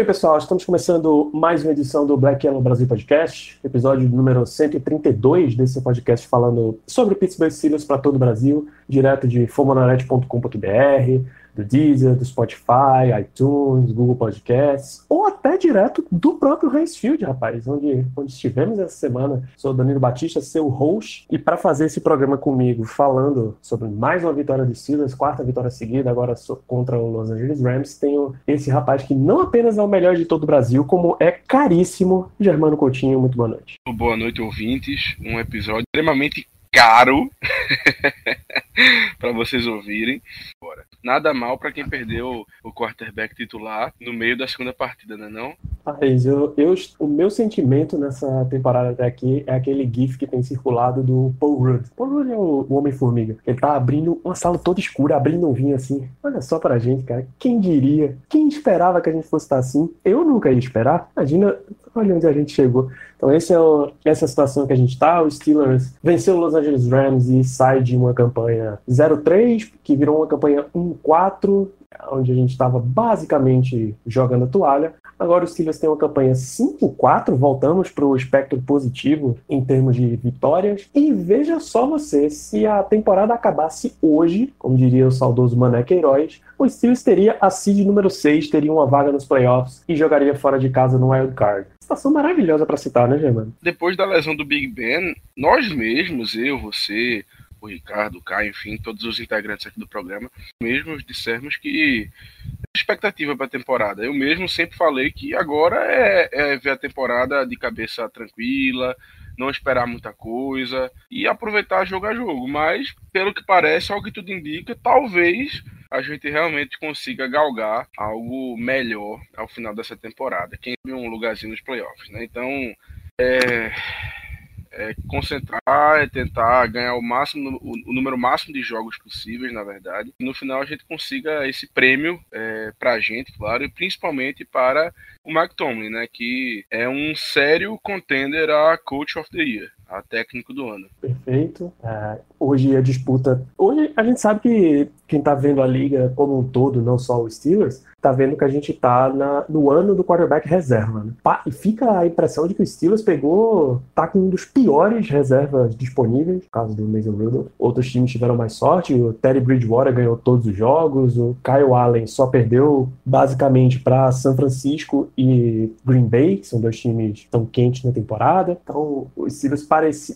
bem, pessoal, estamos começando mais uma edição do Black Yellow Brasil Podcast, episódio número 132 desse podcast falando sobre Pittsburgh Steelers para todo o Brasil, direto de fomonanet.com.br, do Deezer, do Spotify, iTunes, Google Podcasts, ou até direto do próprio Field, rapaz, onde, onde estivemos essa semana. Sou Danilo Batista, seu host, e para fazer esse programa comigo, falando sobre mais uma vitória dos Steelers, quarta vitória seguida, agora contra o Los Angeles Rams, tenho esse rapaz que não apenas é o melhor de todo o Brasil, como é caríssimo, Germano Coutinho. Muito boa noite. Boa noite, ouvintes. Um episódio extremamente caro para vocês ouvirem. Bora. Nada mal para quem perdeu o quarterback titular no meio da segunda partida, né não? Mas eu, eu, o meu sentimento nessa temporada até aqui é aquele gif que tem circulado do Paul Rudd. Paul Rudd é o, o Homem-Formiga. Ele tá abrindo uma sala toda escura, abrindo um vinho assim. Olha só pra gente, cara. Quem diria? Quem esperava que a gente fosse estar assim? Eu nunca ia esperar. Imagina, olha onde a gente chegou. Então esse é o, essa é a situação que a gente tá. O Steelers venceu o Los Angeles Rams e sai de uma campanha 0-3, que virou uma campanha 1-4, onde a gente estava basicamente jogando a toalha. Agora o Steelers tem uma campanha 5-4, voltamos para o espectro positivo em termos de vitórias. E veja só você, se a temporada acabasse hoje, como diria o saudoso Mané Queiroz, o Steelers teria a seed número 6, teria uma vaga nos playoffs e jogaria fora de casa no Wild Card. Situação maravilhosa para citar, né, Germano? Depois da lesão do Big Ben, nós mesmos, eu, você, o Ricardo, o Caio, enfim, todos os integrantes aqui do programa, mesmo dissemos que expectativa para a temporada. Eu mesmo sempre falei que agora é, é, ver a temporada de cabeça tranquila, não esperar muita coisa e aproveitar jogo a jogo. Mas, pelo que parece, ao que tudo indica, talvez a gente realmente consiga galgar algo melhor ao final dessa temporada. Quem tem um lugarzinho nos playoffs, né? Então, é, é concentrar, é tentar ganhar o máximo, o, número máximo de jogos possíveis, na verdade. E no final a gente consiga esse prêmio é, para a gente, claro, e principalmente para o Mike Tomlin, né, que é um sério contender a Coach of the Year a técnico do ano. Perfeito. É, hoje a disputa. Hoje a gente sabe que quem está vendo a liga como um todo, não só os Steelers, está vendo que a gente está no ano do quarterback reserva. Né? E fica a impressão de que o Steelers pegou, tá com um dos piores reservas disponíveis, no caso do Mason Rudolph. Outros times tiveram mais sorte, o Terry Bridgewater ganhou todos os jogos, o Kyle Allen só perdeu basicamente para São Francisco e Green Bay, que são dois times tão quentes na temporada. Então, os Steelers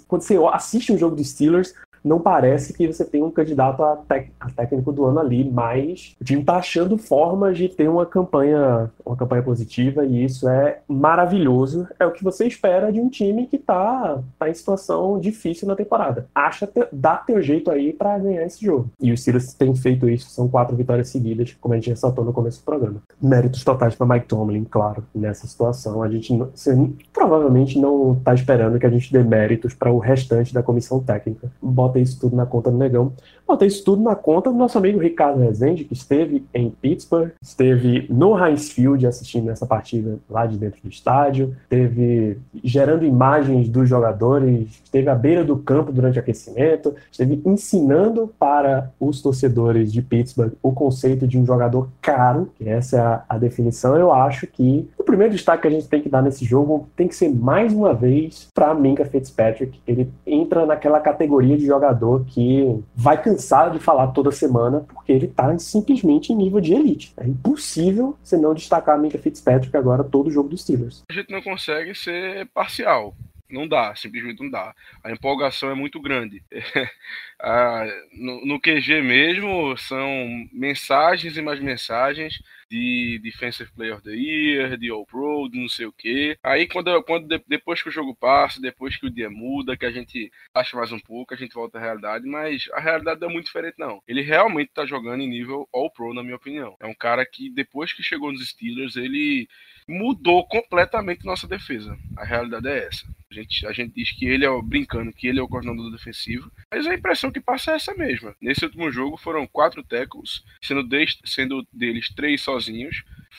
quando você assiste um jogo dos Steelers, não parece que você tem um candidato a, a técnico do ano ali, mas o time está achando formas de ter uma campanha, uma campanha positiva e isso é maravilhoso. É o que você espera de um time que está tá em situação difícil na temporada. Acha, ter, dá teu jeito aí para ganhar esse jogo. E os Steelers têm feito isso, são quatro vitórias seguidas, como a gente ressaltou no começo do programa. Méritos totais para Mike Tomlin, claro, nessa situação. A gente você, provavelmente não está esperando que a gente dê méritos para o restante da comissão técnica. Bota bota isso tudo na conta do Negão. Bota isso tudo na conta do nosso amigo Ricardo Rezende, que esteve em Pittsburgh, esteve no Heinz Field assistindo essa partida lá de dentro do estádio, esteve gerando imagens dos jogadores, esteve à beira do campo durante o aquecimento, esteve ensinando para os torcedores de Pittsburgh o conceito de um jogador caro, que essa é a, a definição. Eu acho que primeiro destaque que a gente tem que dar nesse jogo tem que ser mais uma vez para Minka Fitzpatrick. Ele entra naquela categoria de jogador que vai cansar de falar toda semana, porque ele está simplesmente em nível de elite. É impossível você não destacar Minka Fitzpatrick agora todo o jogo dos Steelers. A gente não consegue ser parcial. Não dá, simplesmente não dá. A empolgação é muito grande. ah, no, no QG mesmo, são mensagens e mais mensagens de Defensive Player of the Year, de All Pro, de não sei o quê. Aí quando, quando depois que o jogo passa, depois que o dia muda, que a gente acha mais um pouco, a gente volta à realidade, mas a realidade não é muito diferente não. Ele realmente tá jogando em nível All Pro, na minha opinião. É um cara que depois que chegou nos Steelers, ele mudou completamente nossa defesa. A realidade é essa. A gente, a gente diz que ele é o, brincando que ele é o coordenador defensivo, mas a impressão que passa é essa mesma. Nesse último jogo foram quatro tackles, sendo, de, sendo deles três sozinhos,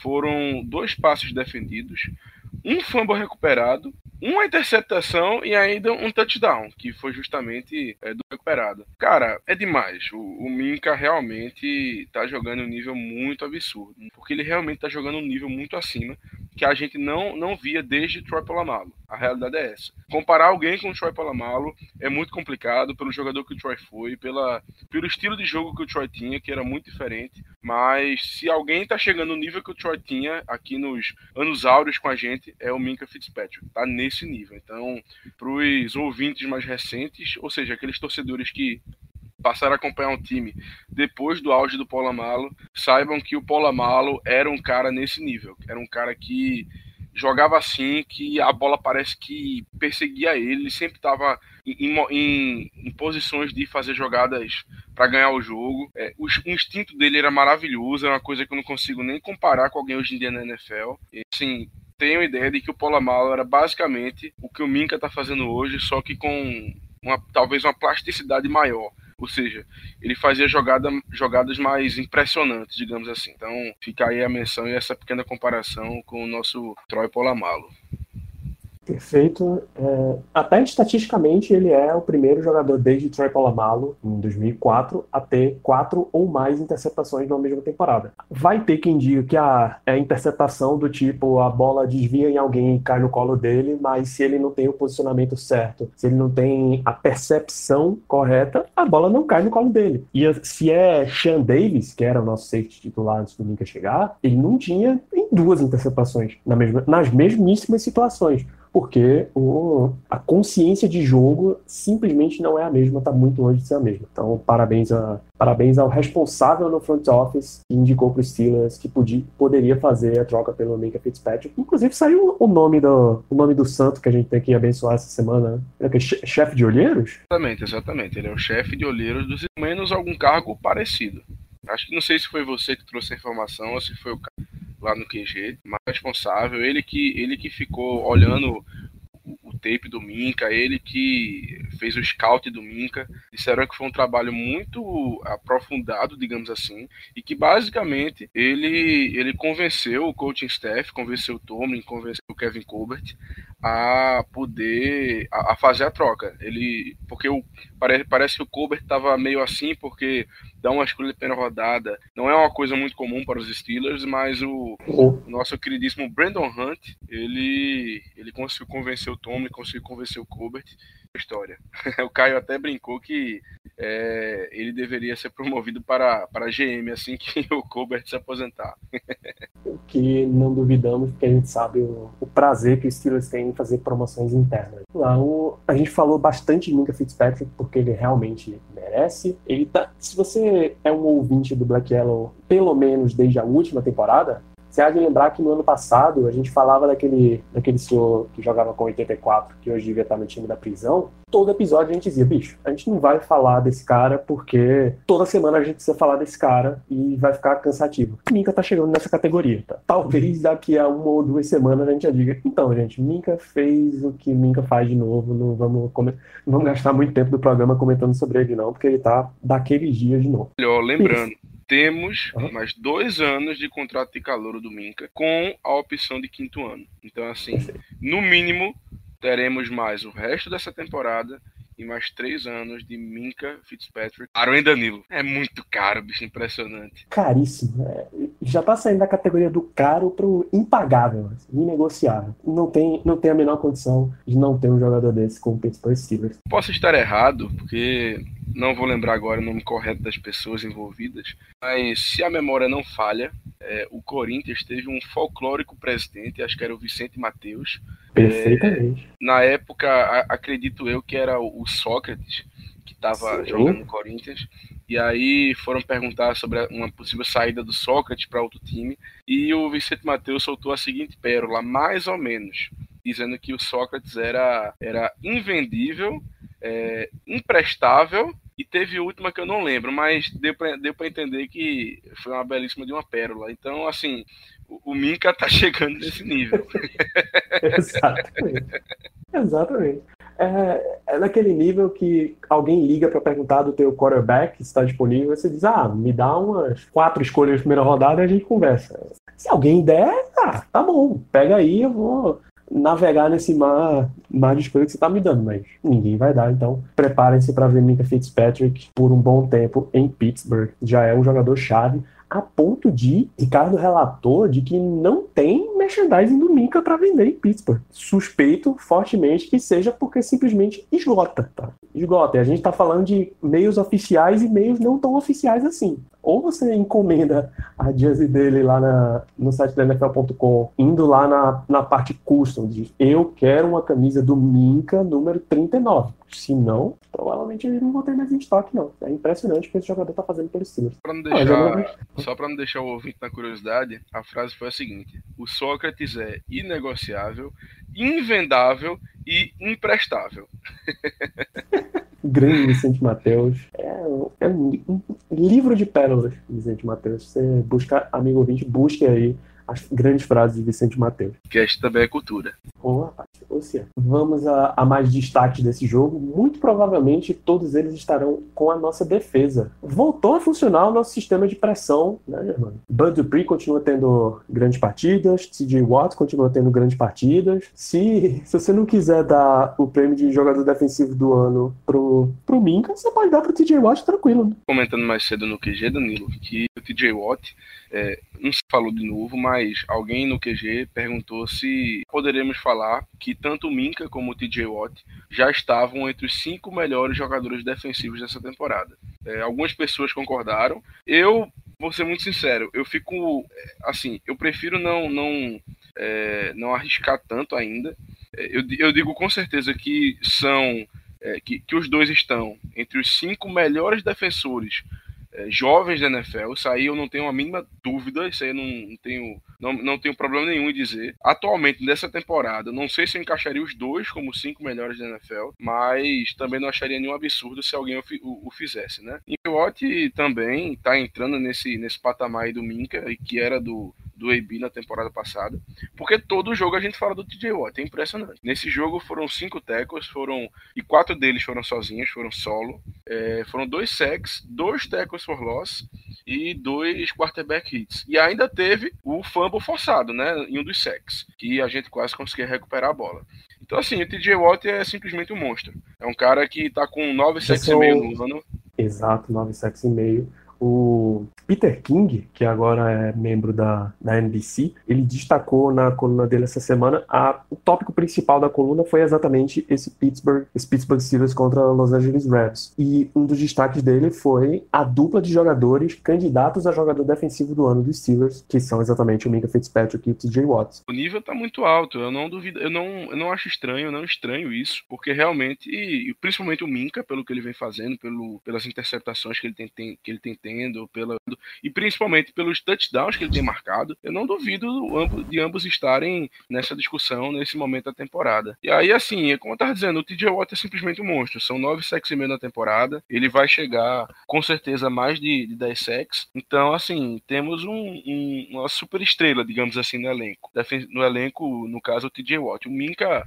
foram dois passes defendidos, um fumble recuperado, uma interceptação e ainda um touchdown, que foi justamente é, do recuperado. Cara, é demais. O, o Minka realmente tá jogando um nível muito absurdo, porque ele realmente tá jogando um nível muito acima que a gente não, não via desde Troy Polamalu. A realidade é essa. Comparar alguém com o Troy Polamalu é muito complicado pelo jogador que o Troy foi, pela, pelo estilo de jogo que o Troy tinha, que era muito diferente. Mas se alguém está chegando no nível que o Troy tinha aqui nos anos áureos com a gente, é o Minka Fitzpatrick. Tá nesse nível. Então, para os ouvintes mais recentes, ou seja, aqueles torcedores que passaram a acompanhar um time depois do auge do Polamalo, saibam que o Polamalo era um cara nesse nível. Era um cara que jogava assim, que a bola parece que perseguia ele, ele sempre estava em, em, em, posições de fazer jogadas para ganhar o jogo. É, o, o, instinto dele era maravilhoso, é uma coisa que eu não consigo nem comparar com alguém hoje em dia na NFL. E, assim, tenho ideia de que o Polamalo era basicamente o que o Minka está fazendo hoje, só que com uma, talvez uma plasticidade maior. Ou seja, ele fazia jogada, jogadas mais impressionantes, digamos assim. Então, fica aí a menção e essa pequena comparação com o nosso Troy Polamalo. Perfeito. É, até estatisticamente, ele é o primeiro jogador desde Troy Polamalu, em 2004, a ter quatro ou mais interceptações na mesma temporada. Vai ter quem diga que a, é interceptação do tipo a bola desvia em alguém e cai no colo dele, mas se ele não tem o posicionamento certo, se ele não tem a percepção correta, a bola não cai no colo dele. E se é Sean Davis, que era o nosso safety titular antes do Lincoln chegar, ele não tinha em duas interceptações na mesma, nas mesmíssimas situações porque o, a consciência de jogo simplesmente não é a mesma, está muito longe de ser a mesma. Então, parabéns, a, parabéns ao responsável no front office que indicou para os Steelers que podia, poderia fazer a troca pelo Minka Fitzpatrick. Inclusive, saiu o nome do, o nome do santo que a gente tem que abençoar essa semana? É chefe de olheiros? Exatamente, exatamente. Ele é o chefe de olheiros dos menos algum cargo parecido. Acho que não sei se foi você que trouxe a informação ou se foi o cara lá no QG, mais responsável, ele que, ele que ficou olhando tape do Minca, ele que fez o scout do Minca, disseram que foi um trabalho muito aprofundado, digamos assim, e que basicamente ele, ele convenceu o coaching staff, convenceu o Tomlin, convenceu o Kevin Colbert a poder a, a fazer a troca. Ele porque o parece, parece que o Colbert estava meio assim porque dá uma escolha de primeira rodada não é uma coisa muito comum para os Steelers, mas o, o nosso queridíssimo Brandon Hunt ele ele conseguiu convencer o Tomlin, conseguiu convencer o Colbert história. o Caio até brincou que é, ele deveria ser promovido para, para GM assim que o Colbert se aposentar. o que não duvidamos, porque a gente sabe o, o prazer que os Steelers têm em fazer promoções internas. Lá, o, a gente falou bastante de Minka Fitzpatrick porque ele realmente merece. Ele tá, se você é um ouvinte do Black Yellow, pelo menos desde a última temporada, você há de lembrar que no ano passado a gente falava daquele, daquele senhor que jogava com 84, que hoje devia estar no time da prisão. Todo episódio a gente dizia, bicho, a gente não vai falar desse cara porque toda semana a gente precisa falar desse cara e vai ficar cansativo. Minka tá chegando nessa categoria, tá? Talvez daqui a uma ou duas semanas a gente já diga, então, gente, Minka fez o que Minka faz de novo, não vamos, não vamos gastar muito tempo do programa comentando sobre ele não, porque ele tá daqueles dias de novo. lembrando, temos uhum. mais dois anos de contrato de calor do Minca com a opção de quinto ano. Então, assim, no mínimo, teremos mais o resto dessa temporada e mais três anos de Minka Fitzpatrick. Aaron Danilo. É muito caro, bicho, impressionante. Caríssimo. É, já tá saindo da categoria do caro pro impagável, assim, inegociável. Não tem, não tem a menor condição de não ter um jogador desse com o Pittsburgh Steelers. Posso estar errado, porque não vou lembrar agora o nome correto das pessoas envolvidas, mas se a memória não falha, é, o Corinthians teve um folclórico presidente, acho que era o Vicente Mateus. Perfeitamente. É, na época, a, acredito eu que era o, Sócrates, que estava jogando no Corinthians. E aí foram perguntar sobre uma possível saída do Sócrates para outro time. E o Vicente Mateus soltou a seguinte pérola, mais ou menos, dizendo que o Sócrates era, era invendível, é, imprestável e teve última que eu não lembro, mas deu para deu entender que foi uma belíssima de uma pérola. Então, assim, o, o Minca tá chegando nesse nível. Exatamente. Exatamente. É, é naquele nível que alguém liga para perguntar do teu quarterback se está disponível, você diz, ah, me dá umas quatro escolhas na primeira rodada e a gente conversa. Se alguém der, ah, tá bom, pega aí, eu vou navegar nesse mar, mar de escolha que você está me dando, mas ninguém vai dar, então preparem-se para ver Minka Fitzpatrick por um bom tempo em Pittsburgh. Já é um jogador chave a ponto de Ricardo relatou de que não tem merchandising do Minka para vender em Pittsburgh. Suspeito fortemente que seja porque simplesmente esgota, tá? Esgota. E a gente está falando de meios oficiais e meios não tão oficiais assim. Ou você encomenda a jersey dele lá na, no site da NFL.com, indo lá na, na parte custom, de eu quero uma camisa do Minka número 39. Se não, provavelmente eles não vão ter mais em estoque, não. É impressionante o que esse jogador tá fazendo pelos Steelers. Deixar, só para não deixar o ouvinte na curiosidade, a frase foi a seguinte: O Sócrates é inegociável, invendável e imprestável. Grande Vicente Mateus. É, é livro de pérolas, Vicente Mateus. Você busca, amigo ouvinte, busque aí as grandes frases de Vicente Mateus. Que esta também é cultura. Vamos a, a, mais destaques desse jogo. Muito provavelmente todos eles estarão com a nossa defesa. Voltou a funcionar o nosso sistema de pressão, né, Germano? Bud Dupree continua tendo grandes partidas, TJ Watt continua tendo grandes partidas. Se, se você não quiser dar o prêmio de jogador defensivo do ano pro, pro Minka, você pode dar pro TJ Watt tranquilo. Né? Comentando mais cedo no QG, Danilo, que o TJ Watt é, não se falou de novo, mas alguém no QG perguntou se poderemos falar que tanto o Minka como o TJ Watt já estavam entre os cinco melhores jogadores defensivos dessa temporada. É, algumas pessoas concordaram. Eu vou ser muito sincero, eu fico assim, eu prefiro não não é, não arriscar tanto ainda. É, eu, eu digo com certeza que são é, que, que os dois estão entre os cinco melhores defensores é, jovens da NFL. Isso aí eu não tenho a mínima dúvida, isso aí eu não tenho, não, não tenho problema nenhum em dizer. Atualmente, nessa temporada, não sei se eu encaixaria os dois como cinco melhores da NFL, mas também não acharia nenhum absurdo se alguém o, o, o fizesse, né? E o Watt também está entrando nesse, nesse patamar aí do Minka, que era do do AB na temporada passada, porque todo jogo a gente fala do TJ Watt, é impressionante. Nesse jogo foram cinco tackles, foram e quatro deles foram sozinhos, foram solo, é, foram dois sacks, dois tackles for loss e dois quarterback hits. E ainda teve o fumble forçado, né, em um dos sacks, que a gente quase conseguia recuperar a bola. Então, assim, o TJ Watt é simplesmente um monstro. É um cara que tá com nove sacks e meio no ano. Exato, nove sacks e meio. O Peter King, que agora é membro da, da NBC, ele destacou na coluna dele essa semana, a, o tópico principal da coluna foi exatamente esse Pittsburgh, esse Pittsburgh Steelers contra Los Angeles Rams. E um dos destaques dele foi a dupla de jogadores candidatos a jogador defensivo do ano dos Steelers, que são exatamente o Minka Fitzpatrick e o TJ Watts. O nível tá muito alto, eu não duvido, eu não, eu não acho estranho, eu não estranho isso, porque realmente, e principalmente o Minka, pelo que ele vem fazendo, pelo, pelas interceptações que ele tem, tem que ele tem tendo, pela, e principalmente pelos touchdowns que ele tem marcado, eu não duvido de ambos estarem nessa discussão nesse momento da temporada. E aí, assim, é como eu estava dizendo, o TJ Watt é simplesmente um monstro. São nove sacks e meio na temporada. Ele vai chegar, com certeza, mais de, de 10 sacks. Então, assim, temos um, um, uma super estrela, digamos assim, no elenco. No elenco, no caso, o TJ Watt. O Minka,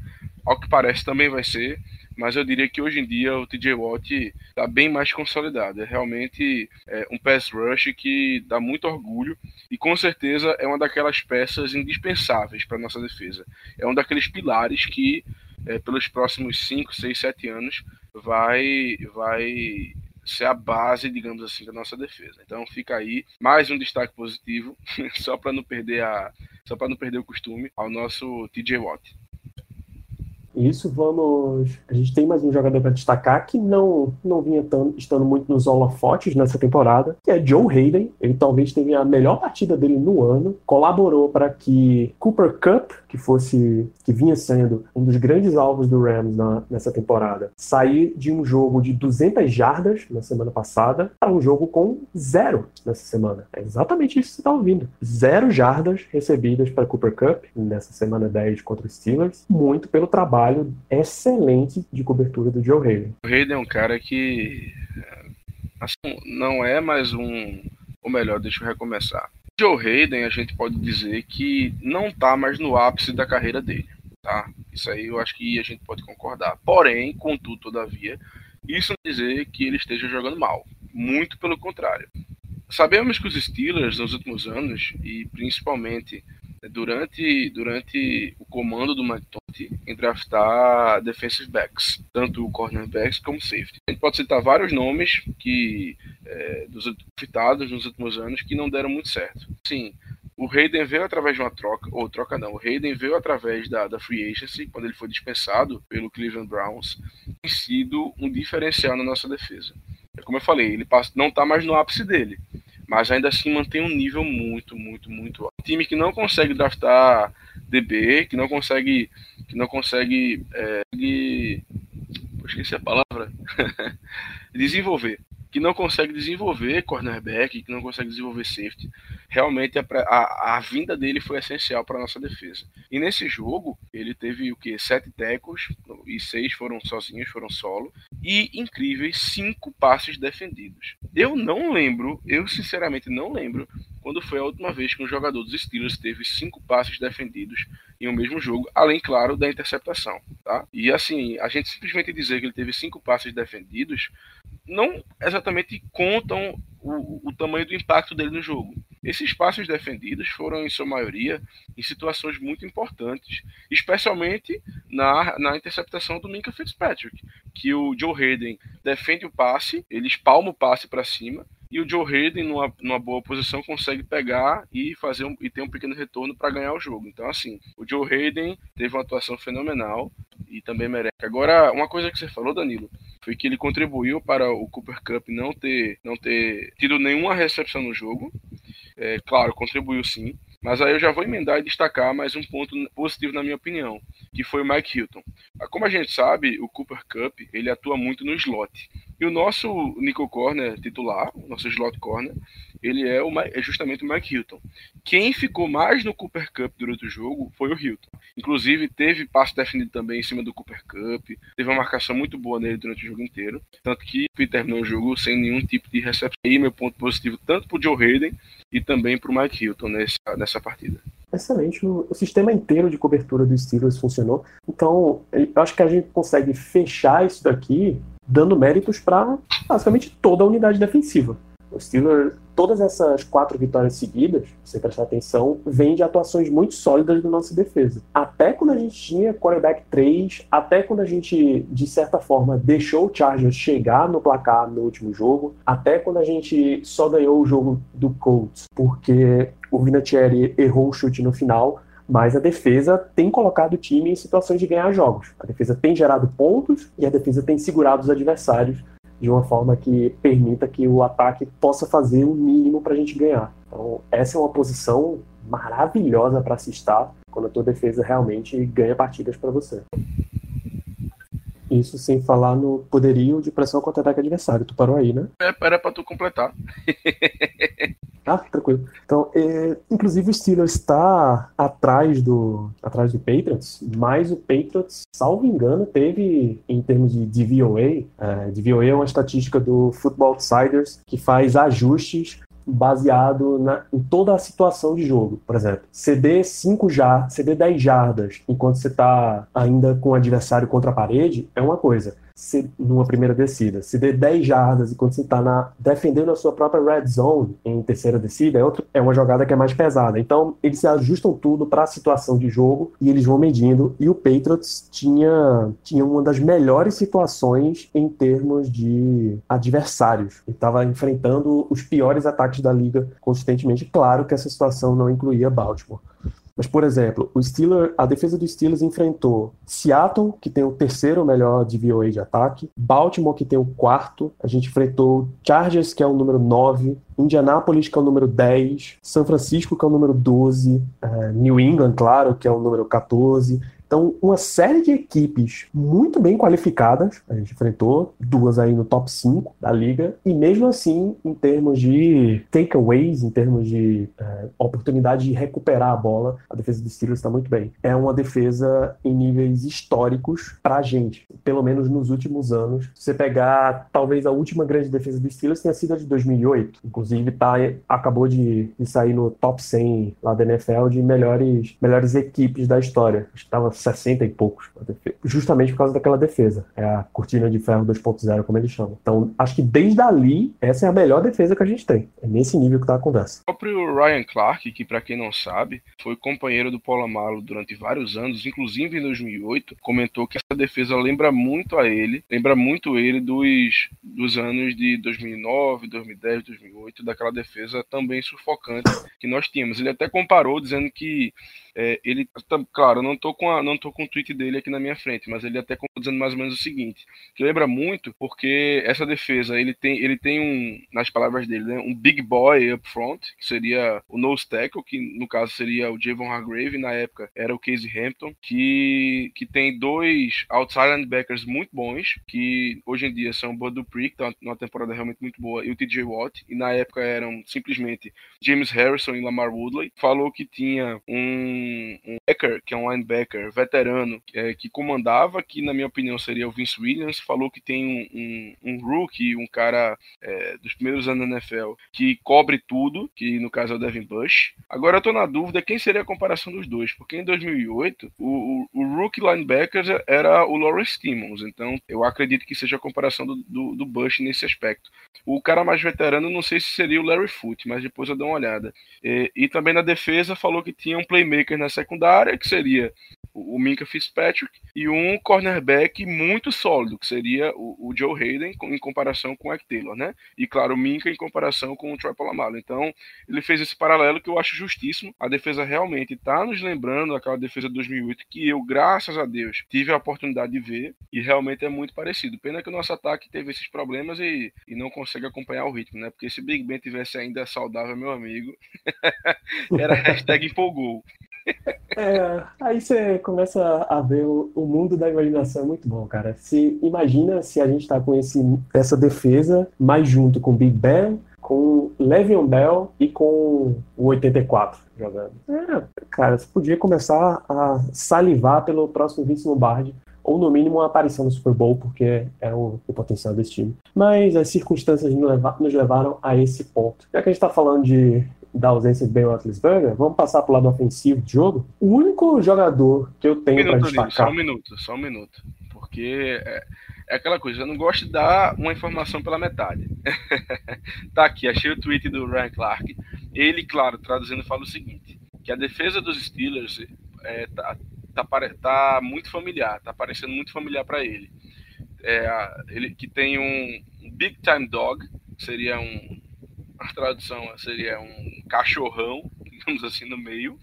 ao que parece, também vai ser mas eu diria que hoje em dia o TJ Watt está bem mais consolidado. É realmente é, um pass rush que dá muito orgulho e com certeza é uma daquelas peças indispensáveis para nossa defesa. É um daqueles pilares que é, pelos próximos 5, 6, 7 anos vai vai ser a base, digamos assim, da nossa defesa. Então fica aí mais um destaque positivo, só para não perder a só para não perder o costume ao nosso TJ Watt. Isso, vamos. A gente tem mais um jogador para destacar que não, não vinha tão, estando muito nos holofotes nessa temporada, que é Joe Hayden. Ele talvez tenha a melhor partida dele no ano. Colaborou para que Cooper Cup, que fosse. que vinha sendo um dos grandes alvos do Rams na, nessa temporada, sair de um jogo de 200 jardas na semana passada para um jogo com zero nessa semana. É exatamente isso que você está ouvindo. Zero jardas recebidas para Cooper Cup nessa semana 10 contra os Steelers, muito pelo trabalho excelente de cobertura do Joe Hayden. O Hayden é um cara que assim, não é mais um. Ou melhor, deixa eu recomeçar. Joe Hayden, a gente pode dizer que não tá mais no ápice da carreira dele. Tá? Isso aí eu acho que a gente pode concordar. Porém, contudo, todavia, isso não dizer que ele esteja jogando mal. Muito pelo contrário. Sabemos que os Steelers, nos últimos anos, e principalmente durante, durante o comando do McTonty em draftar defensive backs, tanto cornerbacks como safety. A gente pode citar vários nomes que é, dos citados nos últimos anos que não deram muito certo. Sim, o Hayden veio através de uma troca, ou troca não, o Hayden veio através da, da free agency, quando ele foi dispensado pelo Cleveland Browns, tem sido um diferencial na nossa defesa. É como eu falei, ele não está mais no ápice dele, mas ainda assim mantém um nível muito, muito, muito alto. Time que não consegue draftar DB, que não consegue, que não consegue, é, esqueci a palavra, desenvolver, que não consegue desenvolver cornerback, que não consegue desenvolver safety. Realmente a, a, a vinda dele foi essencial para nossa defesa. E nesse jogo ele teve o que sete tecos e seis foram sozinhos, foram solo e incríveis cinco passes defendidos. Eu não lembro, eu sinceramente não lembro quando foi a última vez que um jogador dos Steelers teve cinco passes defendidos em um mesmo jogo, além, claro, da interceptação. Tá? E assim, a gente simplesmente dizer que ele teve cinco passes defendidos não exatamente contam o, o tamanho do impacto dele no jogo. Esses passes defendidos foram, em sua maioria, em situações muito importantes, especialmente na, na interceptação do Minka Fitzpatrick, que o Joe Hayden defende o passe, ele espalma o passe para cima, e o Joe Hayden, numa, numa boa posição, consegue pegar e fazer um, e ter um pequeno retorno para ganhar o jogo. Então, assim, o Joe Hayden teve uma atuação fenomenal e também merece. Agora, uma coisa que você falou, Danilo, foi que ele contribuiu para o Cooper Cup não ter, não ter tido nenhuma recepção no jogo. É, claro, contribuiu sim. Mas aí eu já vou emendar e destacar mais um ponto positivo na minha opinião, que foi o Mike Hilton. Como a gente sabe, o Cooper Cup ele atua muito no slot. E o nosso nickel corner titular, o nosso slot corner, ele é, o, é justamente o Mike Hilton. Quem ficou mais no Cooper Cup durante o jogo foi o Hilton. Inclusive, teve passe definido também em cima do Cooper Cup, teve uma marcação muito boa nele durante o jogo inteiro. Tanto que ele terminou o jogo sem nenhum tipo de recepção. E meu ponto positivo tanto para o Joe Hayden e também para o Mike Hilton nessa, nessa partida. Excelente. O, sistema inteiro de cobertura do Steelers funcionou. Então, eu acho que a gente consegue fechar isso daqui dando méritos para basicamente toda a unidade defensiva. O Steelers, todas essas quatro vitórias seguidas, se você prestar atenção, vem de atuações muito sólidas da nossa defesa. Até quando a gente tinha quarterback 3, até quando a gente, de certa forma, deixou o Chargers chegar no placar no último jogo, até quando a gente só ganhou o jogo do Colts, porque o Vinatieri errou o chute no final, mas a defesa tem colocado o time em situações de ganhar jogos. A defesa tem gerado pontos e a defesa tem segurado os adversários de uma forma que permita que o ataque possa fazer o mínimo para a gente ganhar. Então, essa é uma posição maravilhosa para se estar quando a tua defesa realmente ganha partidas para você. Isso sem falar no poderio de pressão contra ataque adversário. Tu parou aí, né? É, era para tu completar. Ah, tranquilo. Então, é, inclusive o Steelers está atrás do, atrás do Patriots, mas o Patriots, salvo engano, teve, em termos de DVOA, é, DVOA é uma estatística do Football Outsiders que faz ajustes baseado na, em toda a situação de jogo. Por exemplo, CD 5 jardas, CD 10 jardas, enquanto você está ainda com o adversário contra a parede, é uma coisa se, numa primeira descida. Se dê 10 jardas e quando você está defendendo a sua própria red zone em terceira descida, é, outro, é uma jogada que é mais pesada. Então, eles ajustam tudo para a situação de jogo e eles vão medindo. E o Patriots tinha, tinha uma das melhores situações em termos de adversários. Ele estava enfrentando os piores ataques da liga consistentemente. Claro que essa situação não incluía Baltimore. Mas, por exemplo, o Steelers, a defesa dos Steelers enfrentou Seattle, que tem o terceiro melhor DVOA de ataque, Baltimore, que tem o quarto, a gente enfrentou Chargers, que é o número 9, Indianápolis, que é o número 10, São Francisco, que é o número 12, eh, New England, claro, que é o número 14, então, uma série de equipes muito bem qualificadas, a gente enfrentou duas aí no top 5 da liga, e mesmo assim, em termos de takeaways, em termos de é, oportunidade de recuperar a bola, a defesa dos Steelers está muito bem. É uma defesa em níveis históricos para a gente, pelo menos nos últimos anos. Se você pegar, talvez a última grande defesa dos Steelers tenha sido a de 2008, inclusive tá, acabou de, de sair no top 100 lá da NFL de melhores, melhores equipes da história. Estava 60 e poucos, justamente por causa daquela defesa. É a cortina de ferro 2.0, como eles chamam. Então, acho que desde ali, essa é a melhor defesa que a gente tem. É nesse nível que tá a conversa. O próprio Ryan Clark, que para quem não sabe, foi companheiro do Polamalu durante vários anos, inclusive em 2008, comentou que essa defesa lembra muito a ele, lembra muito ele dos, dos anos de 2009, 2010, 2008, daquela defesa também sufocante que nós tínhamos. Ele até comparou dizendo que é, ele, tá, claro, não tô com a, não tô com o tweet dele aqui na minha frente, mas ele até dizendo mais ou menos o seguinte, que lembra muito porque essa defesa, ele tem, ele tem um, nas palavras dele, né, um big boy up front, que seria o nose tackle, que no caso seria o Javon Hargrave, na época era o Casey Hampton, que, que tem dois outside linebackers muito bons, que hoje em dia são o Bud Dupree, que tá numa temporada realmente muito boa, e o TJ Watt, e na época eram simplesmente James Harrison e Lamar Woodley. Falou que tinha um um, backer, que é um linebacker veterano, é, que comandava, que na minha opinião seria o Vince Williams, falou que tem um, um, um rookie, um cara é, dos primeiros anos da NFL, que cobre tudo, que no caso é o Devin Bush. Agora eu tô na dúvida quem seria a comparação dos dois, porque em 2008 o, o, o rookie linebacker era o Lawrence Timmons, então eu acredito que seja a comparação do, do, do Bush nesse aspecto. O cara mais veterano, não sei se seria o Larry Foote, mas depois eu dou uma olhada. E, e também na defesa falou que tinha um playmaker na secundária, que seria o Minka Fitzpatrick, e um cornerback muito sólido, que seria o, o Joe Hayden, em comparação com o Ike Taylor, né? E claro, o Minka em comparação com o Troy Polamalu. Então, ele fez esse paralelo que eu acho justíssimo. A defesa realmente está nos lembrando daquela defesa de 2008 que eu, graças a Deus, tive a oportunidade de ver e realmente é muito parecido. Pena que o nosso ataque teve esses problemas e, e não consegue acompanhar o ritmo, né? Porque se Big Ben tivesse ainda saudável, meu amigo, era hashtag empolgou. É, aí você começa a ver o, o, mundo da imaginação é muito bom, cara. Se imagina se a gente tá com esse, essa defesa mais junto com Big Ben, com Le'Veon Bell e com o 84 jogando. É, cara, você podia começar a salivar pelo próximo Vince Lombardi ou no mínimo uma aparição no Super Bowl, porque é o, o potencial desse time. Mas as circunstâncias nos levaram a esse ponto. Já que a gente está falando de da ausência de Ben Roethlisberger, vamos passar para o lado ofensivo do jogo. O único jogador que eu tenho um para destacar... Só um minuto, só um minuto. Porque é, é, aquela coisa, eu não gosto de dar uma informação pela metade. tá aqui, achei o tweet do Ryan Clark. Ele, claro, traduzindo, fala o seguinte, que a defesa dos Steelers é, tá, tá, tá muito familiar, tá parecendo muito familiar para ele. É, ele que tem um big time dog, seria um a tradução seria um cachorrão, digamos assim, no meio.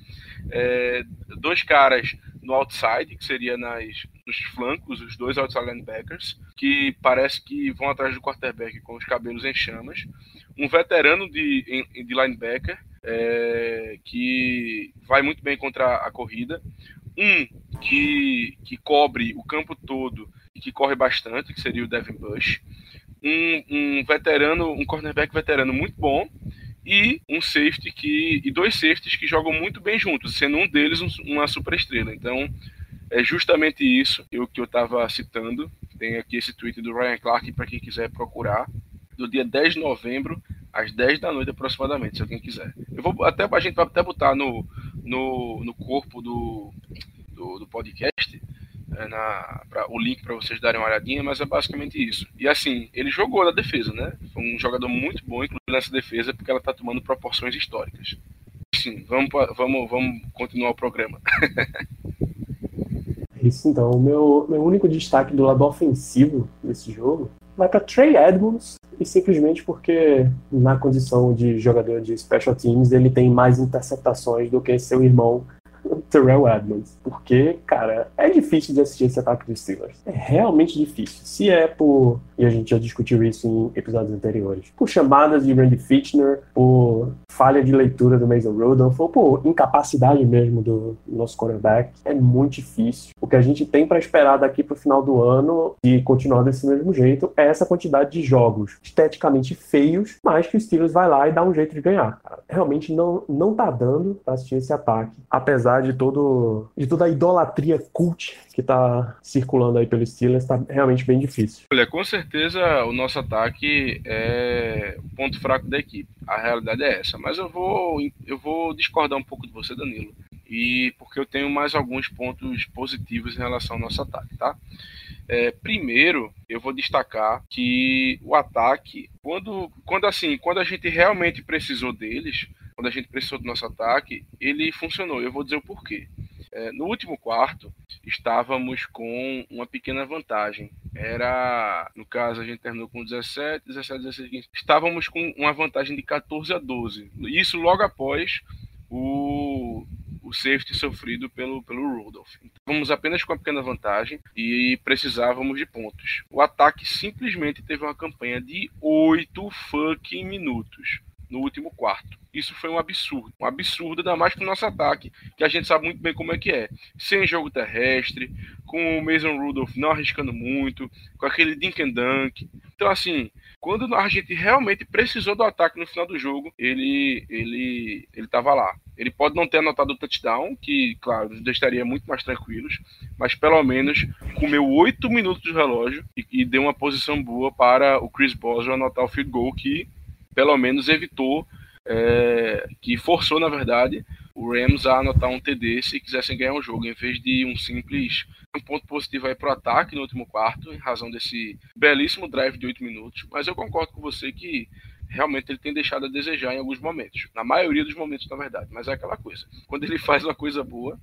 É, dois caras no outside, que seria nas, nos flancos, os dois outside linebackers, que parece que vão atrás do quarterback com os cabelos em chamas. Um veterano de, de linebacker, é, que vai muito bem contra a corrida. Um que, que cobre o campo todo e que corre bastante, que seria o Devin Bush um, um veterano, um cornerback veterano muito bom e um safety que e dois safeties que jogam muito bem juntos, sendo um deles um, uma super estrela. Então é justamente isso eu que eu estava citando. Tem aqui esse tweet do Ryan Clark para quem quiser procurar do dia 10 de novembro às 10 da noite aproximadamente, se alguém quiser. Eu vou até a gente vai até botar no, no, no corpo do, do, do podcast na, pra, o link para vocês darem uma olhadinha, mas é basicamente isso. E assim, ele jogou na defesa, né? Foi um jogador muito bom, inclusive nessa defesa, porque ela está tomando proporções históricas. Sim, vamos, vamos, vamos continuar o programa. Isso então, o meu, meu único destaque do lado ofensivo desse jogo vai para Trey Edmonds, e simplesmente porque, na condição de jogador de special teams, ele tem mais interceptações do que seu irmão Terrell Edmonds. Porque, cara, é difícil de assistir esse ataque dos Steelers. É realmente difícil. Se é por, e a gente já discutiu isso em episódios anteriores, por chamadas de Randy Fitchner, por falha de leitura do Mason Rudolph, ou por incapacidade mesmo do nosso quarterback, é muito difícil. O que a gente tem para esperar daqui pro final do ano e continuar desse mesmo jeito é essa quantidade de jogos esteticamente feios, mas que o Steelers vai lá e dá um jeito de ganhar. Realmente não, não tá dando pra assistir esse ataque, apesar de todo de toda a idolatria cult que tá circulando aí pelo Steelers, tá realmente bem difícil. Olha, com certeza o nosso ataque é o ponto fraco da equipe. A realidade é essa. Mas eu vou, eu vou discordar um pouco de você, Danilo. E porque eu tenho mais alguns pontos positivos em relação ao nosso ataque, tá? É, primeiro, eu vou destacar que o ataque, quando, quando assim, quando a gente realmente precisou deles, quando a gente precisou do nosso ataque, ele funcionou. Eu vou dizer o porquê. É, no último quarto, estávamos com uma pequena vantagem. Era, no caso, a gente terminou com 17, 17, 16, 15. Estávamos com uma vantagem de 14 a 12. Isso logo após o, o safety sofrido pelo, pelo Rudolph. Estávamos apenas com uma pequena vantagem e precisávamos de pontos. O ataque simplesmente teve uma campanha de 8 fucking minutos no último quarto. Isso foi um absurdo. Um absurdo, ainda mais para o nosso ataque, que a gente sabe muito bem como é que é. Sem jogo terrestre, com o Mason Rudolph não arriscando muito, com aquele dink and dunk. Então, assim, quando a gente realmente precisou do ataque no final do jogo, ele ele ele estava lá. Ele pode não ter anotado o touchdown, que, claro, nos deixaria muito mais tranquilos, mas pelo menos comeu oito minutos de relógio e, e, deu uma posição boa para o Chris Boswell anotar o field goal que pelo menos evitou, é, que forçou, na verdade, o Rams a anotar um TD se quisessem ganhar um jogo, em vez de um simples um ponto positivo aí para o ataque no último quarto, em razão desse belíssimo drive de oito minutos. Mas eu concordo com você que realmente ele tem deixado a desejar em alguns momentos, na maioria dos momentos, na verdade. Mas é aquela coisa, quando ele faz uma coisa boa,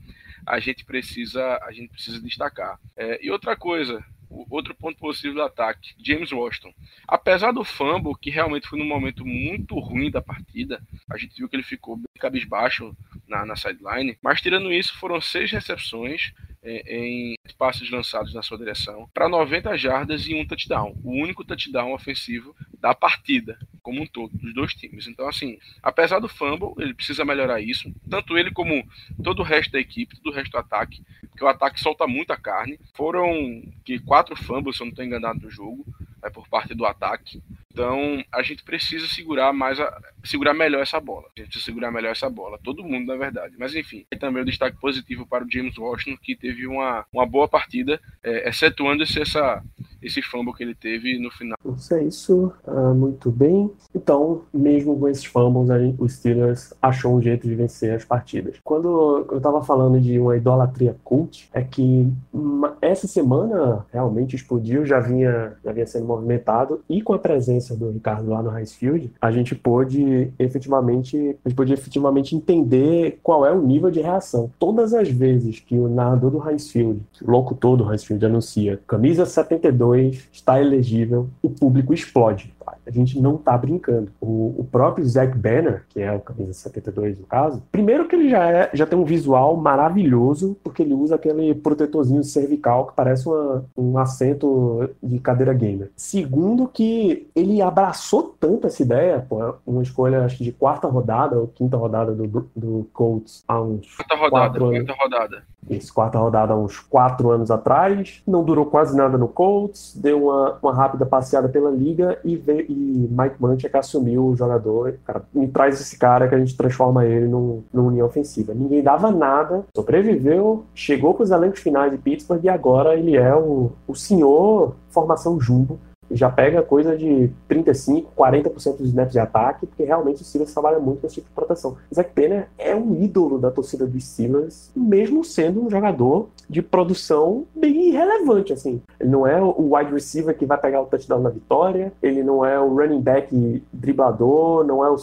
a gente precisa, a gente precisa destacar. É, e outra coisa, outro ponto positivo do ataque, James Washington. Apesar do fumble, que realmente foi num momento muito ruim da partida, a gente viu que ele ficou bem cabisbaixo na, na sideline, mas tirando isso, foram seis recepções é, em passes lançados na sua direção para 90 jardas e um touchdown. O único touchdown ofensivo da partida, como um todo, dos dois times. Então, assim, apesar do fumble, ele precisa melhorar isso. Tanto ele como todo o resto da equipe, todo o resto do ataque, porque o ataque solta muita carne. Foram que quatro fumbles, se eu não estou enganado, no jogo, né, por parte do ataque. Então, a gente precisa segurar mais a, segurar melhor essa bola. A gente precisa segurar melhor essa bola. Todo mundo, na verdade. Mas enfim, é também o um destaque positivo para o James Washington, que teve uma, uma boa partida, é, excetuando-se essa esse fumble que ele teve no final. Isso é isso, uh, muito bem. Então, mesmo com esses fumbles, aí, o Steelers achou um jeito de vencer as partidas. Quando eu estava falando de uma idolatria cult, é que uma, essa semana realmente explodiu, já vinha, já vinha sendo movimentado, e com a presença do Ricardo lá no High Field, a gente pôde efetivamente, a gente pôde efetivamente entender qual é o nível de reação. Todas as vezes que o narrador do High Field, o locutor do High Field anuncia camisa 72 2 está elegível, o público explode. Tá? A gente não está brincando. O, o, próprio Zack Banner, que é o camisa 72 no caso, primeiro que ele já, é, já tem um visual maravilhoso, porque ele usa aquele protetorzinho cervical que parece uma, um assento de cadeira gamer. Segundo que ele abraçou tanto essa ideia, pô, uma escolha acho de quarta rodada ou quinta rodada do, do Colts há uns quarta rodada, quatro anos. Quarta rodada. Isso, quarta rodada há uns quatro anos atrás. Não durou quase nada no Colts, deu uma, uma rápida passeada pela liga e, veio, e Mike Munchak assumiu o jogador. Cara, me traz esse cara que a gente transforma ele num, numa linha ofensiva. Ninguém dava nada, sobreviveu, chegou para os elencos finais de Pittsburgh e agora ele é o, o senhor formação jumbo já pega coisa de 35, 40% dos snaps de ataque, porque realmente o Steelers trabalha muito com esse tipo de proteção. Zach Penner é um ídolo da torcida dos Steelers, mesmo sendo um jogador de produção bem irrelevante, assim. Ele não é o wide receiver que vai pegar o touchdown na vitória, ele não é o running back driblador, não é o...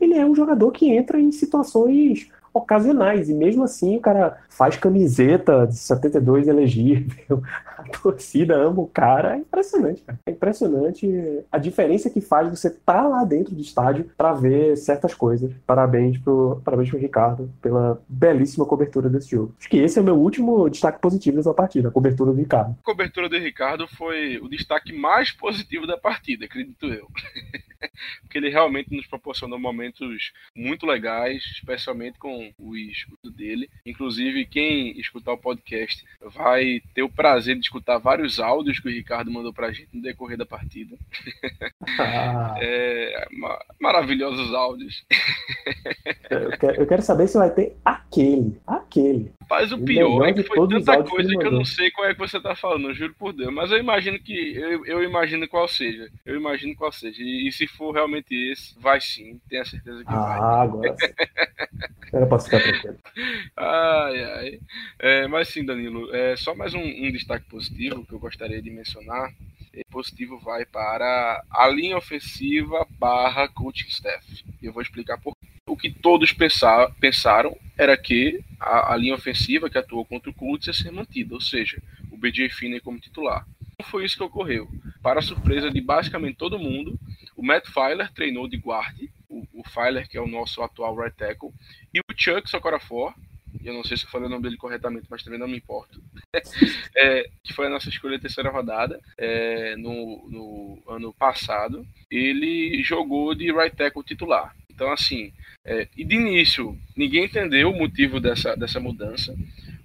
Ele é um jogador que entra em situações ocasionais. E mesmo assim o cara faz camiseta de 72 elegível. A torcida ama o cara. É impressionante, cara. É impressionante a diferença que faz você estar tá lá dentro do estádio para ver certas coisas. Parabéns pro, parabéns pro Ricardo pela belíssima cobertura desse jogo. Acho que esse é o meu último destaque positivo dessa partida, a cobertura do Ricardo. A cobertura do Ricardo foi o destaque mais positivo da partida, acredito eu. Porque ele realmente nos proporcionou momentos muito legais, especialmente com o escudo dele. Inclusive, quem escutar o podcast vai ter o prazer de escutar vários áudios que o Ricardo mandou pra gente no decorrer da partida. Ah. É, maravilhosos áudios. Eu quero, eu quero, saber se vai ter aquele. Aquele. Mas o pior é que foi tanta coisa que, que eu não sei qual é que você tá falando, juro por Deus. Mas eu imagino que. Eu, eu imagino qual seja. Eu imagino qual seja. E, e se for realmente esse, vai sim. Tenho certeza que ah, vai. Ah, agora. Era pra ficar tranquilo. Ai, ai. É, mas sim, Danilo, é, só mais um, um destaque positivo que eu gostaria de mencionar positivo vai para a linha ofensiva barra coaching staff. Eu vou explicar por o que todos pensar, pensaram era que a, a, linha ofensiva que atuou contra o Colts ia ser mantida, ou seja, o BJ Finney como titular. Não foi isso que ocorreu. Para surpresa de basicamente todo mundo, o Matt Filer treinou de guarde, o, o Filer, que é o nosso atual right tackle, e o Chuck Socorafor, eu não sei se eu falei o nome dele corretamente, mas também não me importo, é, que foi a nossa escolha terceira rodada é, no, no, ano passado, ele jogou de right tackle titular. Então, assim, é, e de início, ninguém entendeu o motivo dessa, dessa mudança,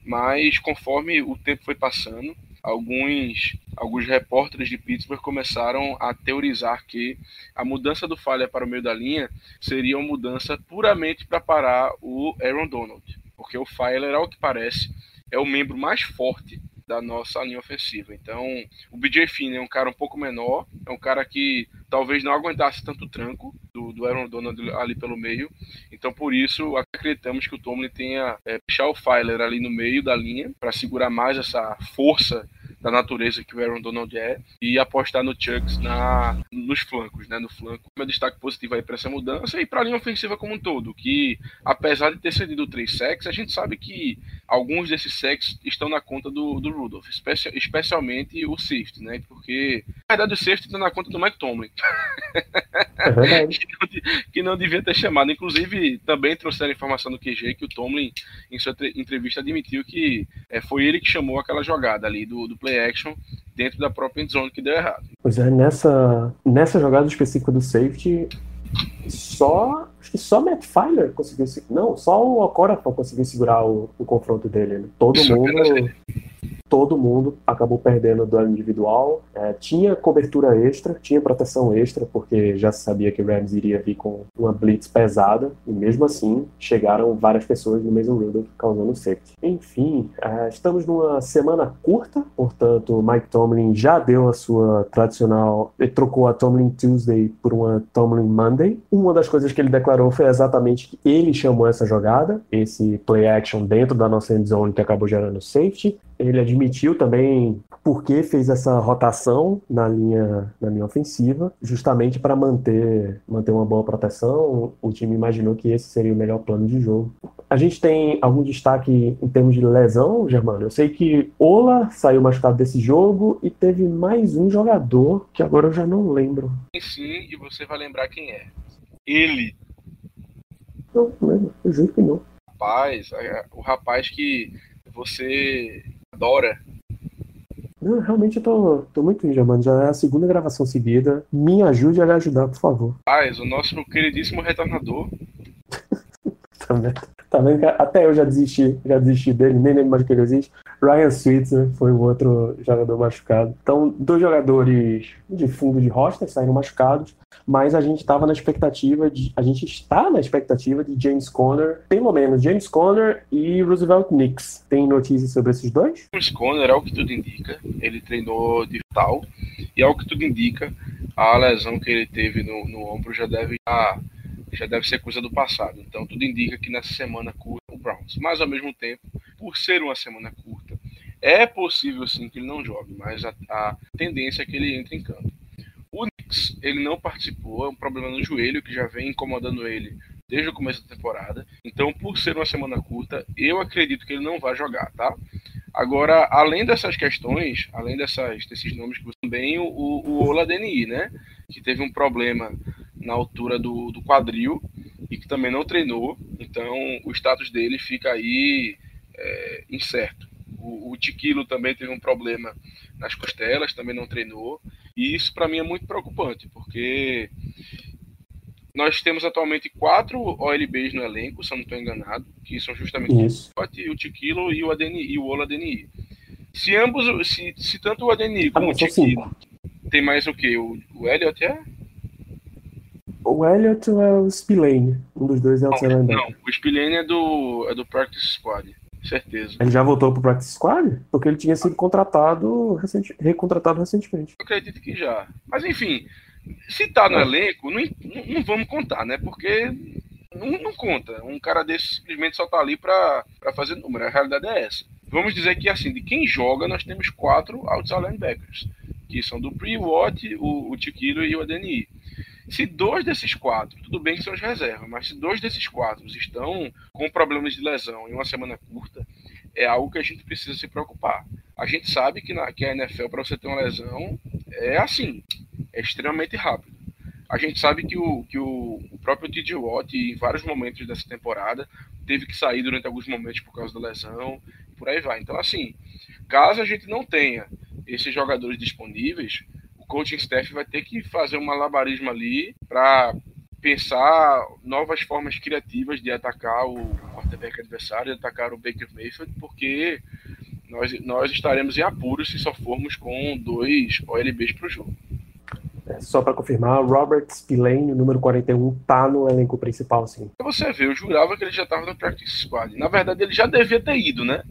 mas conforme o tempo foi passando, alguns, alguns repórteres de Pittsburgh começaram a teorizar que a mudança do falha para o meio da linha seria uma mudança puramente para parar o Aaron Donald porque o Filer, ao que parece, é o membro mais forte da nossa linha ofensiva. Então, o BJ Finn é um cara um pouco menor, é um cara que talvez não aguentasse tanto tranco do, do Aaron Donald ali pelo meio. Então, por isso, acreditamos que o Tomlin tenha é, puxar o Filer ali no meio da linha para segurar mais essa força da natureza que o Aaron Donald é e apostar no Chucks na, nos flancos, né? No flanco. Meu destaque positivo aí para essa mudança e para a linha ofensiva como um todo, que apesar de ter cedido três sacks, a gente sabe que alguns desses sacks estão na conta do, do Rudolph, especi especialmente o safety, né? Porque na verdade o safety está na conta do Mike Tomlin. É que, não, que, não, devia ter chamado. Inclusive, também trouxeram informação do QG que o Tomlin, em sua entrevista, admitiu que é, foi ele que chamou aquela jogada ali do, do play action dentro da própria endzone que deu errado. Pois é, nessa, nessa jogada específica do safety, só acho que só Matt Filer conseguiu não só o Okorafor conseguiu segurar o, o confronto dele né? todo Isso mundo todo mundo acabou perdendo o duelo individual. É, tinha cobertura extra, tinha proteção extra, porque já se sabia que o Rams iria vir com uma blitz pesada, e mesmo assim chegaram várias pessoas no mesmo Rudolph causando safety. Enfim, é, estamos numa semana curta, portanto, Mike Tomlin já deu a sua tradicional, ele trocou a Tomlin Tuesday por uma Tomlin Monday. Uma das coisas que ele declarou foi exatamente que ele chamou essa jogada, esse play action dentro da nossa end zone que acabou gerando safety. Ele admitiu também por que fez essa rotação na linha, na linha ofensiva, justamente para manter, manter uma boa proteção. O time imaginou que esse seria o melhor plano de jogo. A gente tem algum destaque em termos de lesão, Germano? Eu sei que Ola saiu machucado desse jogo e teve mais um jogador que agora eu já não lembro. Sim, e você vai lembrar quem é. Ele. Não, lembro. Eu juro que não. Rapaz, é, o rapaz que você adora. Não, realmente eu tô, tô muito mano. Já é a segunda gravação seguida. Me ajude a lhe ajudar, por favor. Paz, o nosso queridíssimo retornador. tá vendo? Tá vendo que até eu já desisti, já desisti dele, nem lembro mais que ele existe. Ryan Switzer foi o outro jogador machucado. Então, dois jogadores de fundo de roster saíram machucados, mas a gente estava na expectativa de. A gente está na expectativa de James Conner, pelo menos James Conner e Roosevelt Knicks. Tem notícias sobre esses dois? James Conner, ao que tudo indica, ele treinou de tal, e ao que tudo indica, a lesão que ele teve no, no ombro já deve estar já deve ser coisa do passado. Então tudo indica que nessa semana curta o Browns. Mas ao mesmo tempo, por ser uma semana curta, é possível sim que ele não jogue, mas a, a tendência é que ele entre em campo. O Knicks, ele não participou, é um problema no joelho que já vem incomodando ele desde o começo da temporada. Então, por ser uma semana curta, eu acredito que ele não vai jogar, tá? Agora, além dessas questões, além dessas, desses nomes que você também o, o Ola DNI, né? Que teve um problema na altura do, do quadril e que também não treinou. Então, o status dele fica aí é, incerto. O, o Tiquilo também teve um problema nas costelas, também não treinou. E isso para mim é muito preocupante, porque nós temos atualmente quatro OLBs no elenco, se eu não estou enganado, que são justamente Isso. o Tiquilo e o ADNI, e o Ola ADNI. Se ambos, se, se tanto o ADNI Ah, como não, o Tiquilo tem mais o que? O, o Elliot é? O Elliott é o Spillane. Um dos dois é o Não, não, o Spillane é do, é do Practice Squad, certeza. Ele já voltou pro Practice Squad? Porque ele tinha sido contratado, recente, recontratado recentemente. Eu acredito que já. Mas enfim, se tá no É. elenco, não, não, vamos contar, né? Porque não, não conta. Um cara desse simplesmente só tá ali pra, pra fazer número. A realidade é essa. Vamos dizer que assim, de quem joga, nós temos quatro outside linebackers. Que são do Pre-Watt, o, o Tiquilo e o ADNI. Se dois desses quatro, tudo bem que são as reservas, mas se dois desses quatro estão com problemas de lesão em uma semana curta, é algo que a gente precisa se preocupar. A gente sabe que, na, que a NFL, para você ter uma lesão, é assim, é extremamente rápido. A gente sabe que o, que o, o próprio TJ Watt, em vários momentos dessa temporada, teve que sair durante alguns momentos por causa da lesão, e por aí vai. Então, assim, caso a gente não tenha esses jogadores disponíveis, coaching staff vai ter que fazer um malabarismo ali para pensar novas formas criativas de atacar o quarterback adversário, de atacar o Baker Mayfield, porque nós, nós estaremos em apuros se só formos com dois OLBs para o jogo. É, só pra confirmar, Robert Spillane, o número 41, tá no elenco principal, sim. Pra você ver, eu jurava que ele já estava no practice squad. Na verdade, ele já devia ter ido, né?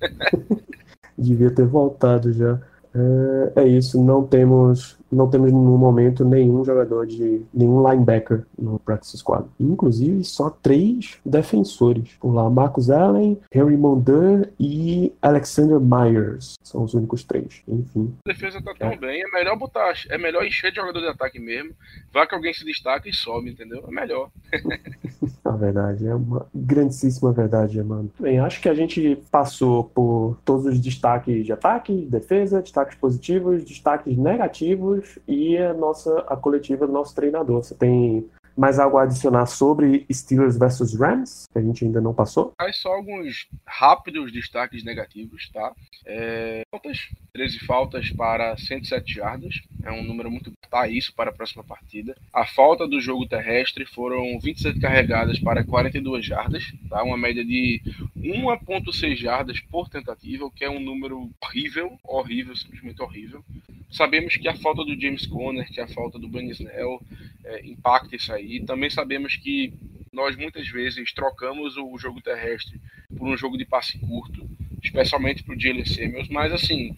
Devia ter voltado já. É, é isso, não temos, não temos no momento nenhum jogador de nenhum linebacker no practice squad. Inclusive, só três defensores. Por lá, Marcus Allen, Henry Mondin e Alexander Myers. São os únicos três. Enfim. A defesa tá tão bem, é melhor botar, é melhor encher de jogador de ataque mesmo. Vai que alguém se destaca e sobe, entendeu? É melhor. Na verdade, é uma grandíssima verdade, mano. Bem, acho que a gente passou por todos os destaques de ataque, defesa, destaques positivos, destaques negativos e a nossa a coletiva do nosso treinador. Você tem mais algo a adicionar sobre Steelers versus Rams, que a gente ainda não passou? Aí só alguns rápidos destaques negativos, tá? É, faltas, 13 faltas para 107 jardas, é um número muito tá isso para a próxima partida. A falta do jogo terrestre foram 27 carregadas para 42 jardas, tá? Uma média de 1.6 jardas por tentativa, o que é um número horrível, horrível, simplesmente horrível. Sabemos que a falta do James Conner, que a falta do Bunny Snell é, impacta isso aí. Também sabemos que nós muitas vezes trocamos o jogo terrestre por um jogo de passe curto, especialmente para o Jalen mas assim,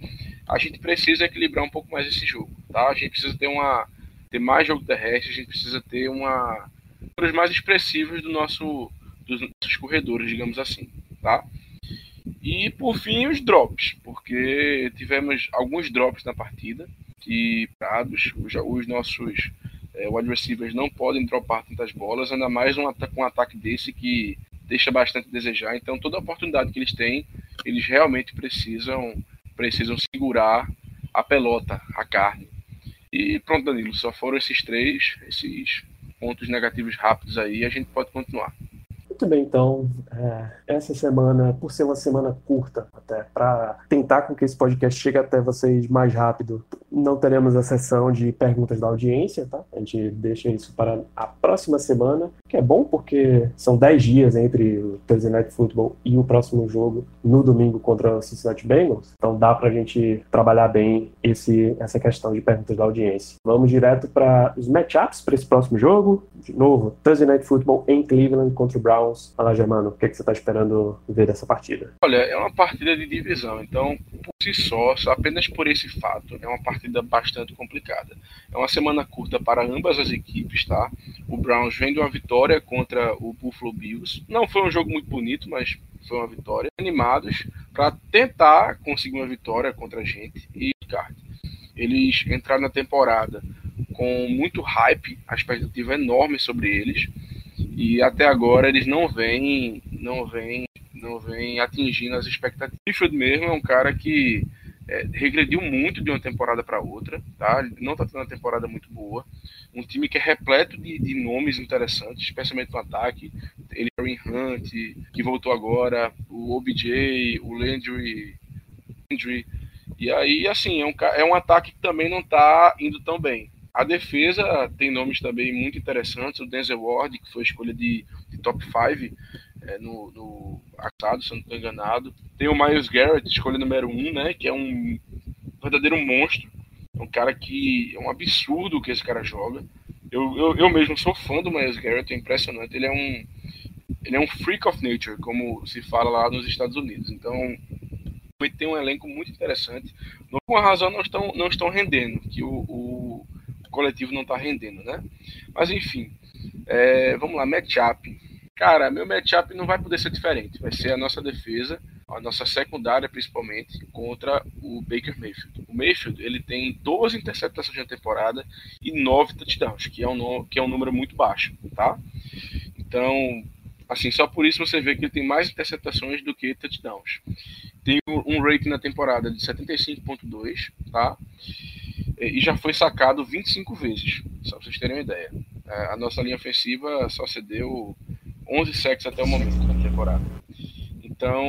a gente precisa equilibrar um pouco mais esse jogo, tá? A gente precisa ter uma ter mais jogo terrestre, a gente precisa ter uma números mais expressivos do nosso dos nossos corredores, digamos assim, tá? E por fim os drops, porque tivemos alguns drops na partida que os, os nossos é, wide receivers não podem dropar tantas bolas, ainda mais um, um ataque desse que deixa bastante a desejar. Então, toda oportunidade que eles têm, eles realmente precisam precisam segurar a pelota, a carne. E pronto, Danilo, só foram esses três, esses pontos negativos rápidos aí, a gente pode continuar. Muito bem, então, é, essa semana, por ser uma semana curta, até para tentar com que esse podcast chegue até vocês mais rápido, não teremos a sessão de perguntas da audiência, tá? A gente deixa isso para a próxima semana, que é bom porque são 10 dias entre o Thursday Night Football e o próximo jogo no domingo contra o Cincinnati Bengals, então dá para a gente trabalhar bem esse, essa questão de perguntas da audiência. Vamos direto para os matchups para esse próximo jogo. De novo, Thursday Night Football em Cleveland contra o Browns. Fala, Germano, o que, é que você está esperando ver dessa partida? Olha, é uma partida de divisão, então, por si só, apenas por esse fato, é uma partida bastante complicada. É uma semana curta para ambas as equipes, tá? O Browns vem de uma vitória contra o Buffalo Bills. Não foi um jogo muito bonito, mas foi uma vitória. Animados para tentar conseguir uma vitória contra a gente e Card. Eles entraram na temporada com muito hype, a expectativa é enorme sobre eles. E até agora eles não vêm, não vêm, não vêm atingindo as expectativas. Mayfield mesmo é um cara que é, regrediu muito de uma temporada para outra, tá? Não está tendo uma temporada muito boa. Um time que é repleto de, de nomes interessantes, especialmente no ataque. Ele, Kareem Hunt, que voltou agora, o OBJ, o Landry, Landry. E aí, assim, é um, é um ataque que também não está indo tão bem. A defesa tem nomes também muito interessantes. O Denzel Ward, que foi escolha de, de top 5 é, no, no assado, se eu não estou enganado. Tem o Miles Garrett, escolha número 1, um, né? Que é um verdadeiro monstro. É um cara que é um absurdo o que esse cara joga. Eu, eu, eu mesmo sou fã do Miles Garrett, é impressionante. Ele é um ele é um freak of nature, como se fala lá nos Estados Unidos. Então, tem um elenco muito interessante. Por uma razão não estão, não estão rendendo, que o, o coletivo não está rendendo, né? Mas enfim, é, vamos lá, matchup. Cara, meu matchup não vai poder ser diferente. Vai ser a nossa defesa, a nossa secundária principalmente, contra o Baker Mayfield. O Mayfield ele tem 12 interceptações na temporada e 9 touchdowns, que é um, que é um número muito baixo, tá? Então, assim, só por isso você vê que ele tem mais interceptações do que touchdowns. Tem um rating na temporada de 75.2, tá? E já foi sacado 25 vezes, só para vocês terem uma ideia. A nossa linha ofensiva só cedeu 11 sacks até o momento na temporada. Então,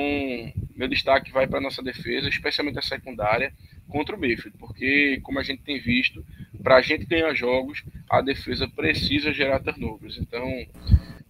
meu destaque vai para a nossa defesa, especialmente a secundária, contra o Mayfield, porque, como a gente tem visto, para a gente ganhar jogos, a defesa precisa gerar turnovers. Então,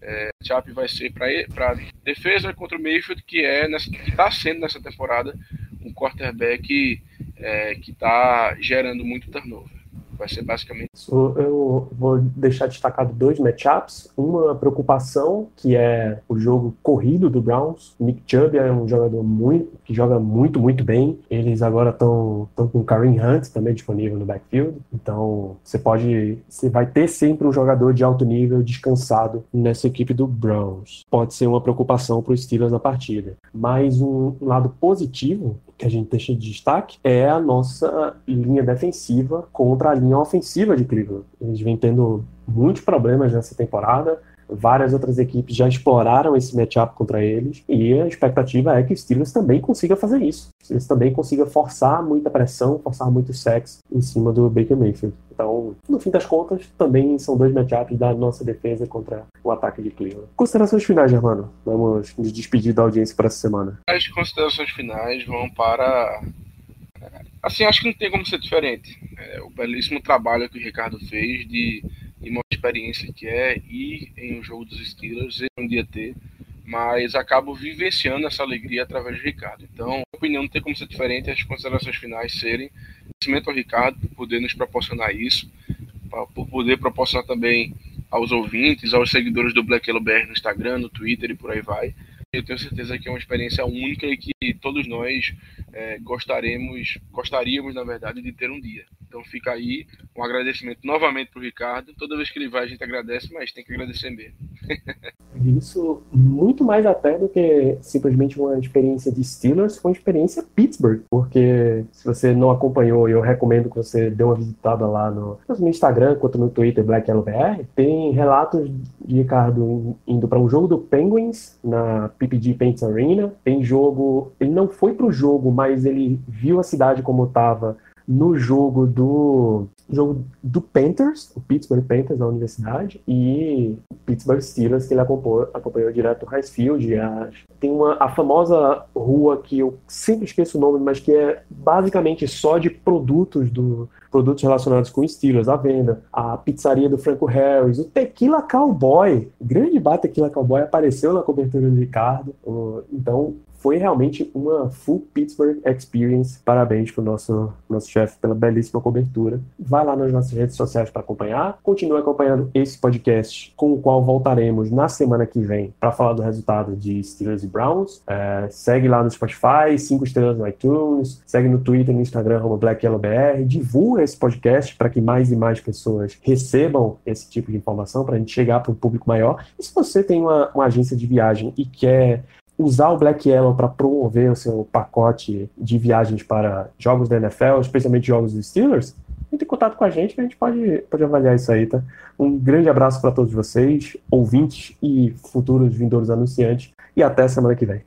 é, Chap vai ser para defesa contra o Mayfield, que é está sendo nessa temporada um quarterback é, que está gerando muito turnover. Vai ser basicamente isso. Eu vou deixar destacado dois matchups. Uma preocupação, que é o jogo corrido do Browns. Nick Chubb é um jogador muito, que joga muito, muito bem. Eles agora estão com o Kareem Hunt também disponível no backfield. Então, você pode. Você vai ter sempre um jogador de alto nível descansado nessa equipe do Browns. Pode ser uma preocupação para os Steelers na partida. Mas um lado positivo que a gente deixa de destaque é a nossa linha defensiva contra a linha ofensiva de Cleveland. Eles vêm tendo muitos problemas nessa temporada. Várias outras equipes já exploraram esse matchup contra eles e a expectativa é que o Steelers também consiga fazer isso. Eles também consiga forçar muita pressão, forçar muito sexo em cima do Baker Mayfield. Então, no fim das contas, também são dois matchups da nossa defesa contra o ataque de Cleveland. Considerações finais, Germano. Vamos nos despedir da audiência para essa semana. As considerações finais vão para. Assim, acho que não tem como ser diferente. É, o belíssimo trabalho que o Ricardo fez de, de uma experiência que é ir em um jogo dos Steelers e um dia ter mas acabo vivenciando essa alegria através do Ricardo. Então, a opinião não tem como ser diferente, as considerações finais serem agradecimento ao Ricardo por poder nos proporcionar isso, por poder proporcionar também aos ouvintes, aos seguidores do Black Yellow BR no Instagram, no Twitter e por aí vai. Eu tenho certeza que é uma experiência única e que todos nós é, gostaremos, gostaríamos, na verdade, de ter um dia. Então fica aí um agradecimento novamente para o Ricardo. Toda vez que ele vai, a gente agradece, mas tem que agradecer mesmo. Isso, muito mais até do que simplesmente uma experiência de Steelers, foi uma experiência Pittsburgh. Porque se você não acompanhou, eu recomendo que você dê uma visitada lá no, no Instagram quanto no Twitter Black LBR. Tem relatos de Ricardo indo para um jogo do Penguins na PPG Paints Arena. Tem jogo. Ele não foi para o jogo, mas ele viu a cidade como estava no jogo do jogo do Panthers, o Pittsburgh Panthers da universidade, e o Pittsburgh Steelers, que ele acompanhou, acompanhou direto o Highfield. Tem uma, a famosa rua que eu sempre esqueço o nome, mas que é basicamente só de produtos do produtos relacionados com Steelers à venda. A pizzaria do Franco Harris, o Tequila Cowboy, grande bar Tequila Cowboy apareceu na cobertura do Ricardo. Então, foi realmente uma full Pittsburgh experience. Parabéns para o nosso, nosso chefe pela belíssima cobertura. Vai lá nas nossas redes sociais para acompanhar. Continue acompanhando esse podcast, com o qual voltaremos na semana que vem para falar do resultado de Steelers e Browns. É, segue lá no Spotify, cinco estrelas no iTunes, segue no Twitter e no Instagram BlackYellowBR. Divulga esse podcast para que mais e mais pessoas recebam esse tipo de informação para a gente chegar para um público maior. E se você tem uma, uma agência de viagem e quer usar o Black Yellow para promover o seu pacote de viagens para jogos da NFL, especialmente jogos dos Steelers, entre em contato com a gente que a gente pode, pode avaliar isso aí, tá? Um grande abraço para todos vocês, ouvintes e futuros vindouros anunciantes. E até semana que vem.